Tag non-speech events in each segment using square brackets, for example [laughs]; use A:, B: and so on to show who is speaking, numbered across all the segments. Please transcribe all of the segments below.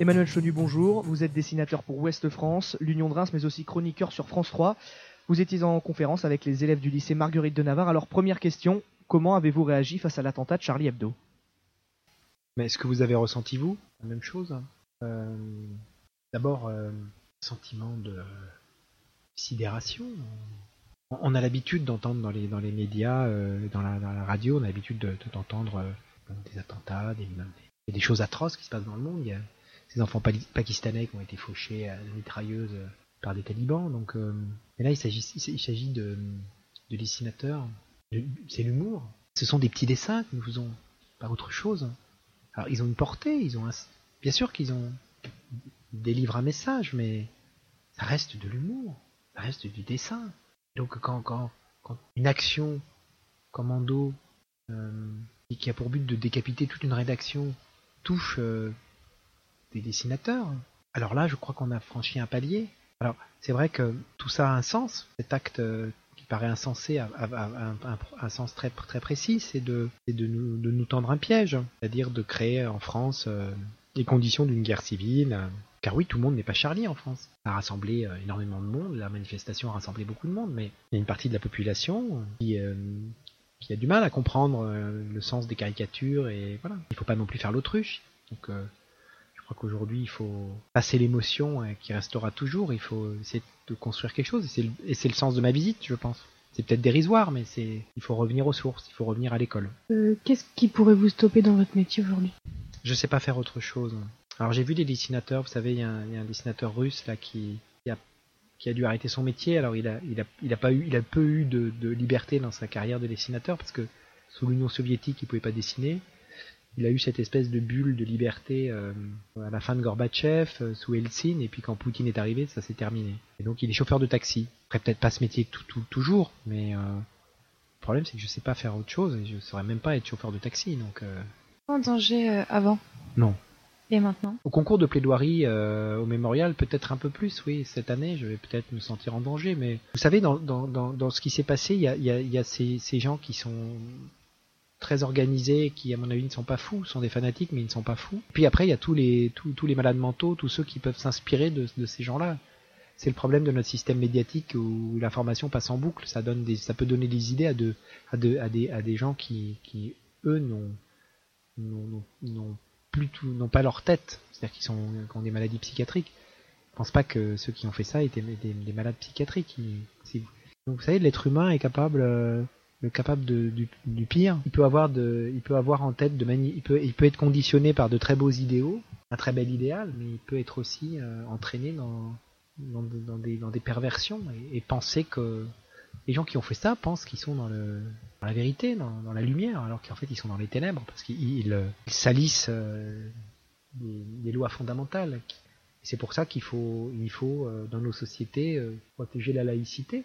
A: Emmanuel Chenu, bonjour. Vous êtes dessinateur pour Ouest France, l'Union de Reims, mais aussi chroniqueur sur France 3. Vous étiez en conférence avec les élèves du lycée Marguerite de Navarre. Alors, première question, comment avez-vous réagi face à l'attentat de Charlie Hebdo?
B: Mais est-ce que vous avez ressenti, vous, la même chose euh, D'abord, euh, sentiment de sidération. On a l'habitude d'entendre dans les, dans les médias, euh, dans, la, radio, on a l'habitude d'entendre de, des attentats, des, des, des, choses atroces qui se passent dans le monde. Ces enfants pakistanais qui ont été fauchés à la mitrailleuse par des talibans. Donc, euh, et là, il s'agit, de, de dessinateurs. C'est l'humour. Ce sont des petits dessins que nous faisons, pas autre chose. Alors, ils ont une portée, ils ont bien sûr qu'ils ont délivrent un message, mais ça reste de l'humour, ça reste du dessin. Donc, quand, quand, quand une action commando euh, qui a pour but de décapiter toute une rédaction touche euh, des dessinateurs, alors là, je crois qu'on a franchi un palier. Alors, c'est vrai que tout ça a un sens. Cet acte euh, qui paraît insensé a, un, sens très, très précis, c'est de, nous, tendre un piège, c'est-à-dire de créer en France euh, les conditions d'une guerre civile. Euh, car oui, tout le monde n'est pas Charlie en France. Ça a rassemblé euh, énormément de monde, la manifestation a rassemblé beaucoup de monde, mais il y a une partie de la population qui, a du mal à comprendre le sens des caricatures, et voilà. Il ne faut pas non plus faire l'autruche. Donc crois qu'aujourd'hui, il faut passer l'émotion qui restera toujours. Il faut essayer de construire quelque chose. Et c'est le, le, sens de ma visite, je pense. C'est peut-être dérisoire, mais c'est il faut revenir aux sources. Il faut revenir à l'école.
C: Euh, Qu'est-ce qui pourrait vous stopper dans votre métier aujourd'hui?
B: Je sais pas faire autre chose. Alors j'ai vu des dessinateurs. Vous savez, il y, a un dessinateur russe là qui, qui, a, qui a dû arrêter son métier. Alors il a, il a, il a pas eu, il a peu eu de, de liberté dans sa carrière de dessinateur parce que sous l'Union soviétique, il pouvait pas dessiner il a eu cette espèce de bulle de liberté euh, à la fin de Gorbatchev, euh, sous Helsinki, et puis quand Poutine est arrivé, ça s'est terminé. Et donc il est chauffeur de taxi. Après peut-être pas ce métier tout, tout, toujours, mais euh, le problème c'est que je sais pas faire autre chose et je saurais même pas être chauffeur de taxi. Donc. Euh...
C: En danger avant
B: Non.
C: Et maintenant
B: Au concours de plaidoirie au mémorial, peut-être un peu plus, oui. Cette année, je vais peut-être me sentir en danger, mais vous savez, dans, dans, dans, dans ce qui s'est passé, il y a, y a, y a ces, ces gens qui sont très organisés qui à mon avis ne sont pas fous, sont des fanatiques mais ils ne sont pas fous. Puis après il y a tous les tous, tous les malades mentaux, tous ceux qui peuvent s'inspirer de, ces gens-là. C'est le problème de notre système médiatique où l'information passe en boucle, ça donne ça peut donner des idées à de à, de, à des à des gens qui qui eux n'ont n'ont plus tout n'ont pas leur tête, c'est-à-dire qu'ils sont qui ont des maladies psychiatriques. Je pense pas que ceux qui ont fait ça étaient des, des malades psychiatriques. Donc vous savez l'être humain est capable euh, capable du, pire. Il peut avoir de, il peut avoir en tête de mani il peut, il peut être conditionné par de très beaux idéaux, un très bel idéal, mais il peut être aussi euh, entraîné dans, dans, des, dans des perversions et, penser que les gens qui ont fait ça pensent qu'ils sont dans, le, la vérité, dans, la lumière, alors qu'en fait ils sont dans les ténèbres parce qu'ils ils, ils salissent euh, des, des, lois fondamentales. C'est pour ça qu'il faut, il faut euh, dans nos sociétés euh, protéger la laïcité.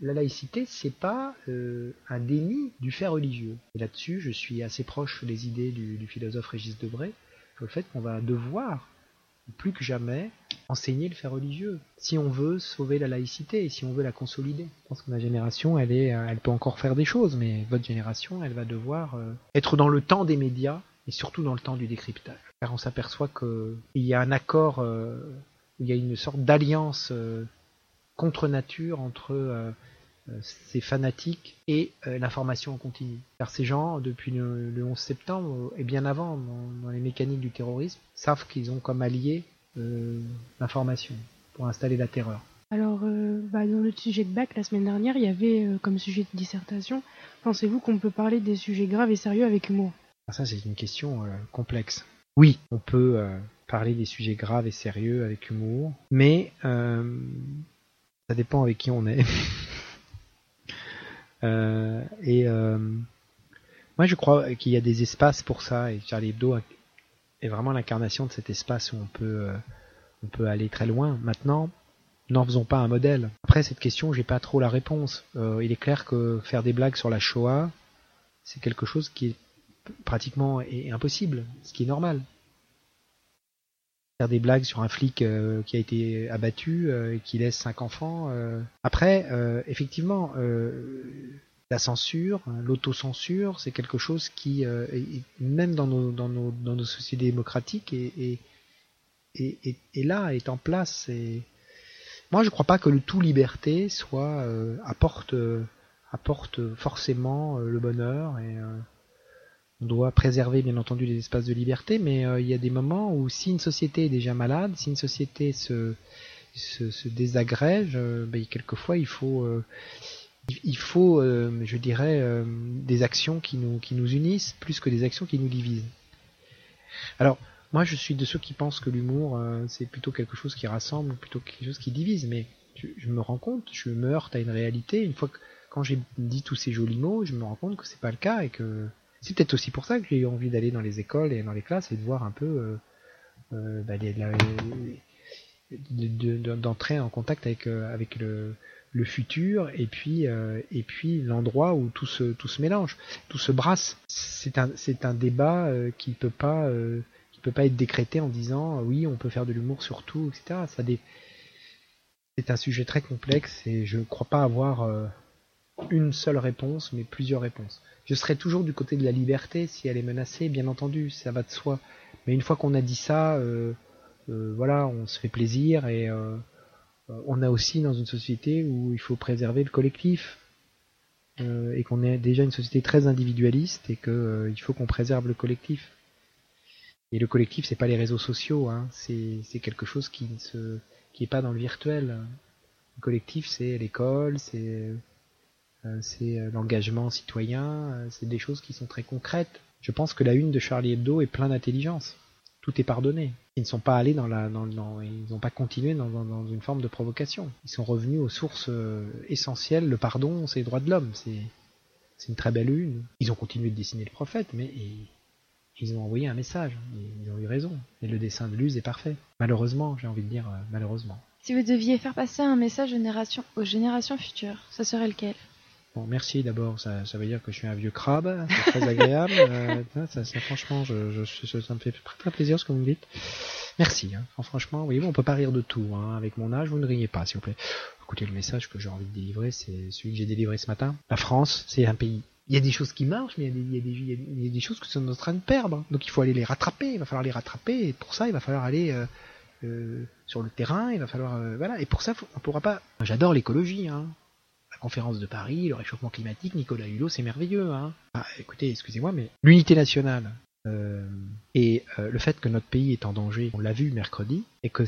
B: La laïcité, c'est pas euh, un déni du fait religieux. Et là-dessus, je suis assez proche des idées du, philosophe Régis Debray, sur le fait qu'on va devoir, plus que jamais, enseigner le fait religieux. Si on veut sauver la laïcité et si on veut la consolider. Je pense que ma génération, elle, est, elle peut encore faire des choses, mais votre génération, elle va devoir euh, être dans le temps des médias et surtout dans le temps du décryptage. Car on s'aperçoit qu'il y a un accord, euh, il y a une sorte d'alliance euh, contre nature entre euh, ces fanatiques et euh, l'information en continu. Car ces gens, depuis le, le 11 septembre et bien avant, dans, dans, les mécaniques du terrorisme, savent qu'ils ont comme allié euh, l'information pour installer la terreur.
C: Alors, euh, bah, dans le sujet de bac, la semaine dernière, il y avait euh, comme sujet de dissertation, pensez-vous qu'on peut parler des sujets graves et sérieux avec humour?
B: Ah, Ça, c'est une question euh, complexe. Oui, on peut parler des sujets graves et sérieux avec humour, mais ça dépend avec qui on est. [laughs] euh, et euh, moi, je crois qu'il y a des espaces pour ça, et Charlie Hebdo est vraiment l'incarnation de cet espace où on peut, euh, on peut aller très loin. Maintenant, n'en faisons pas un modèle. Après cette question, j'ai pas trop la réponse. Il est clair que faire des blagues sur la Shoah, c'est quelque chose qui est pratiquement est impossible, ce qui est normal faire des blagues sur un flic euh, qui a été abattu euh, et qui laisse cinq enfants. Euh. Après, effectivement, la censure, l'autocensure, c'est quelque chose qui, même dans nos, dans nos, dans nos sociétés démocratiques, est, est, est, là, est en place. Et moi, je crois pas que le tout liberté soit apporte apporte forcément le bonheur on doit préserver bien entendu les espaces de liberté, mais il y a des moments où si une société est déjà malade, si une société se désagrège, ben, quelquefois il faut il faut, euh, je dirais, euh, des actions qui nous, qui nous unissent plus que des actions qui nous divisent. Alors, moi, je suis de ceux qui pensent que l'humour, euh, c'est plutôt quelque chose qui rassemble, plutôt quelque chose qui divise, mais je, me rends compte, je me heurte à une réalité. Une fois que, quand j'ai dit tous ces jolis mots, je me rends compte que c'est pas le cas et que c'est peut-être aussi pour ça que j'ai eu envie d'aller dans les écoles et dans les classes et de voir un peu, bah, d'entrer en contact avec, avec le, futur et puis euh, et puis l'endroit où tout se tout se mélange, tout se brasse. C'est un c'est un débat euh, qui peut euh, peut pas être décrété en disant oui on peut faire de l'humour sur tout etc. Ça c'est un sujet très complexe et je ne crois pas avoir une seule réponse mais plusieurs réponses. Je serai toujours du côté de la liberté si elle est menacée bien entendu ça va de soi. Mais une fois qu'on a dit ça voilà on se fait plaisir et euh, on a aussi dans une société où il faut préserver le collectif euh, et qu'on est déjà une société très individualiste et qu'il euh, faut qu'on préserve le collectif. Et le collectif, c'est pas les réseaux sociaux, hein, c'est quelque chose qui ne qui est pas dans le virtuel. Le collectif, c'est l'école, c'est c'est l'engagement citoyen, c'est des choses qui sont très concrètes. Je pense que la une de Charlie Hebdo est plein d'intelligence tout est pardonné. Ils ne sont pas allés dans la, ils n'ont pas continué dans, une forme de provocation. Ils sont revenus aux sources euh, essentielles. Le pardon, c'est les droits de l'homme. C'est, c'est une très belle une. Ils ont continué de dessiner le prophète, mais ils ont envoyé un message. Ils ont eu raison. Et le dessin de Luz est parfait. Malheureusement, j'ai envie de dire euh, malheureusement.
D: Si vous deviez faire passer un message aux générations futures, ce serait lequel?
B: Bon, merci d'abord, ça, ça veut dire que je suis un vieux crabe, c'est très [laughs] agréable. euh, ça, ça, franchement, je, je, ça me fait très plaisir ce que vous me dites. Merci. Hein. franchement, oui, on peut pas rire de tout. Hein. Avec mon âge, vous ne riez pas, s'il vous plaît. Écoutez, le message que j'ai envie de délivrer, c'est celui que j'ai délivré ce matin. La France, c'est un pays. Il y a des choses qui marchent, mais il y a des, il y a des, il y a des choses que sont en train de perdre. Donc il faut aller les rattraper. Il va falloir les rattraper. Et pour ça, il va falloir aller euh, euh, sur le terrain. Il va falloir, voilà. Et pour ça, on pourra pas. J'adore l'écologie. Hein conférence de Paris, le réchauffement climatique, Nicolas Hulot, c'est merveilleux. Hein ah, écoutez, excusez-moi, mais l'unité nationale euh, et euh, le fait que notre pays est en danger, on l'a vu mercredi, et que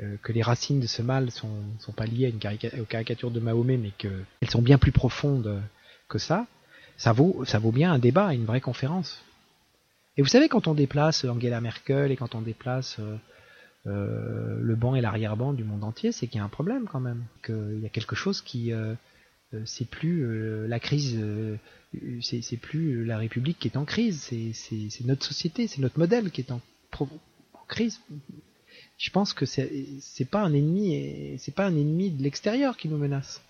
B: euh, les racines de ce mal sont, sont pas liées à une aux caricatures de Mahomet, mais qu'elles sont bien plus profondes que ça, ça ça vaut bien un débat, une vraie conférence. Et vous savez, quand on déplace Angela Merkel et quand on déplace euh, le banc et l'arrière-banc du monde entier, c'est qu'il y a un problème quand même, qu'il y a quelque chose qui euh, euh, c'est plus la crise, c'est plus la République qui est en crise, c'est notre société, c'est notre modèle qui est en, crise. Je pense que c'est pas un ennemi, c'est pas un ennemi de l'extérieur qui nous menace.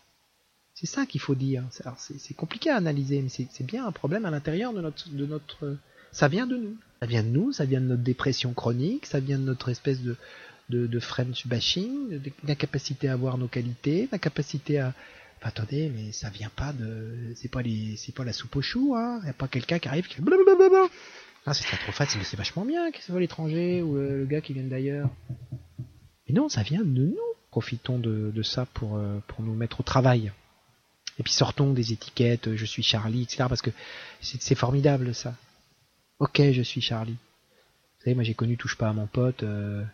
B: C'est ça qu'il faut dire. C'est compliqué à analyser, mais c'est bien un problème à l'intérieur de notre, de notre. Ça vient de nous. Ça vient de nous, ça vient de notre dépression chronique, ça vient de notre espèce de, de, French bashing, d'incapacité à voir nos qualités, d'incapacité à... attendez, mais ça vient pas de... C'est pas les... c'est pas la soupe aux choux, hein. Y a pas quelqu'un qui arrive qui... Ah, c'est trop facile, c'est vachement bien que ce soit l'étranger ou le, gars qui vient d'ailleurs. Mais non, ça vient de nous. Profitons de, de ça pour, euh, pour nous mettre au travail. Et puis sortons des étiquettes, je suis Charlie, etc. Parce que c'est formidable ça. Ok, je suis Charlie. Vous savez, moi j'ai connu Touche pas à mon pote. Euh,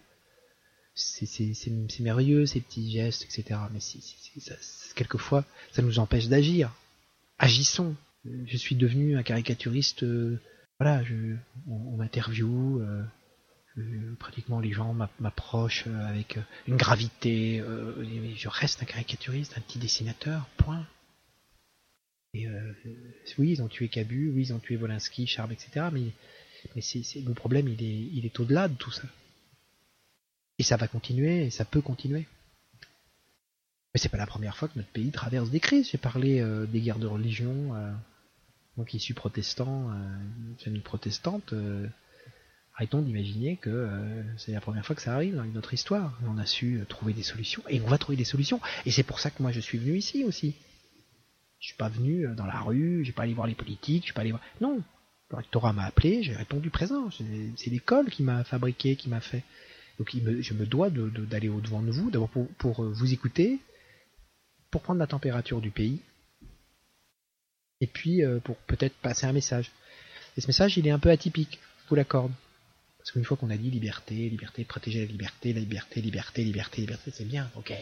B: c'est merveilleux ces petits gestes, etc. Mais quelquefois, ça nous empêche d'agir. Agissons. Je suis devenu un caricaturiste. Euh, voilà, on, m'interview. Euh, pratiquement les gens m'approchent avec une gravité. je reste un caricaturiste, un petit dessinateur. Point. Euh, oui, ils ont tué Cabu, oui, ils ont tué Wolinski, Charb, etc. Mais, mais le problème, il est, au-delà de tout ça. Et ça va continuer, et ça peut continuer. Mais c'est pas la première fois que notre pays traverse des crises. J'ai parlé euh, des guerres de religion. Euh, moi qui suis protestant, euh, famille protestante, arrêtons d'imaginer que c'est la première fois que ça arrive dans notre histoire. On a su trouver des solutions, et on va trouver des solutions. Et c'est pour ça que moi je suis venu ici aussi. Je suis pas venu euh, dans la rue, j'ai pas allé voir les politiques, je suis pas allé voir. Non, le rectorat m'a appelé, j'ai répondu présent. C'est l'école qui m'a fabriqué, qui m'a fait. Donc je me dois d'aller au-devant de vous, d'abord pour, pour, euh, vous écouter, pour prendre la température du pays, et puis euh, pour peut-être passer un message. Et ce message, il est un peu atypique, je vous l'accorde. Parce qu'une fois qu'on a dit liberté, liberté, protéger la liberté, la liberté, liberté, liberté, liberté, c'est bien, ok.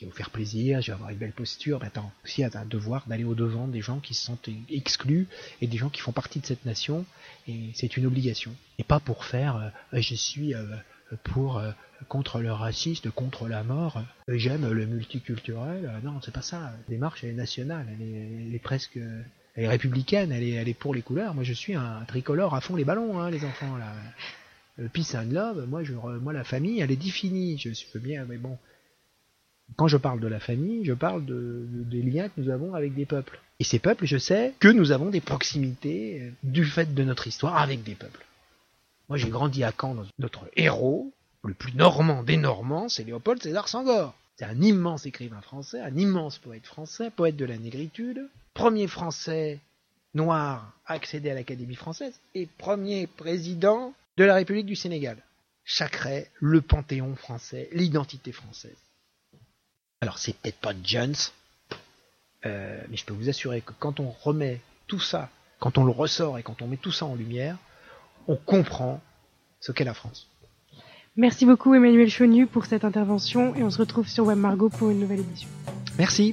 B: Je vais vous faire plaisir, je vais avoir une belle posture, mais attends, aussi un devoir d'aller au-devant des gens qui se sentent exclus et des gens qui font partie de cette nation, et c'est une obligation. Et pas pour faire euh, je suis euh, pour euh, contre le raciste, contre la mort, j'aime le multiculturel. Non, c'est pas ça. La démarche elle est nationale, elle est, presque elle est républicaine, elle est, elle est pour les couleurs. Moi je suis un tricolore à fond les ballons, hein, les enfants là. Peace and love, moi je moi la famille elle est définie, je peux bien, mais bon. Quand je parle de la famille, je parle de, de- des liens que nous avons avec des peuples. Et ces peuples, je sais que nous avons des proximités euh, du fait de notre histoire avec des peuples. Moi, j'ai grandi à Caen. Notre héros, le plus normand des Normands, c'est Léopold César Senghor. C'est un immense écrivain français, un immense poète français, poète de la négritude, premier français noir à accéder à l'Académie française et premier président de la République du Sénégal. Chacret, le panthéon français, l'identité française. Alors c'est peut-être pas Jones, euh, mais je peux vous assurer que quand on remet tout ça, quand on le ressort et quand on met tout ça en lumière, on comprend ce qu'est la France.
C: Merci beaucoup Emmanuel Chonu pour cette intervention et on se retrouve sur Web Margot pour une nouvelle édition.
B: Merci.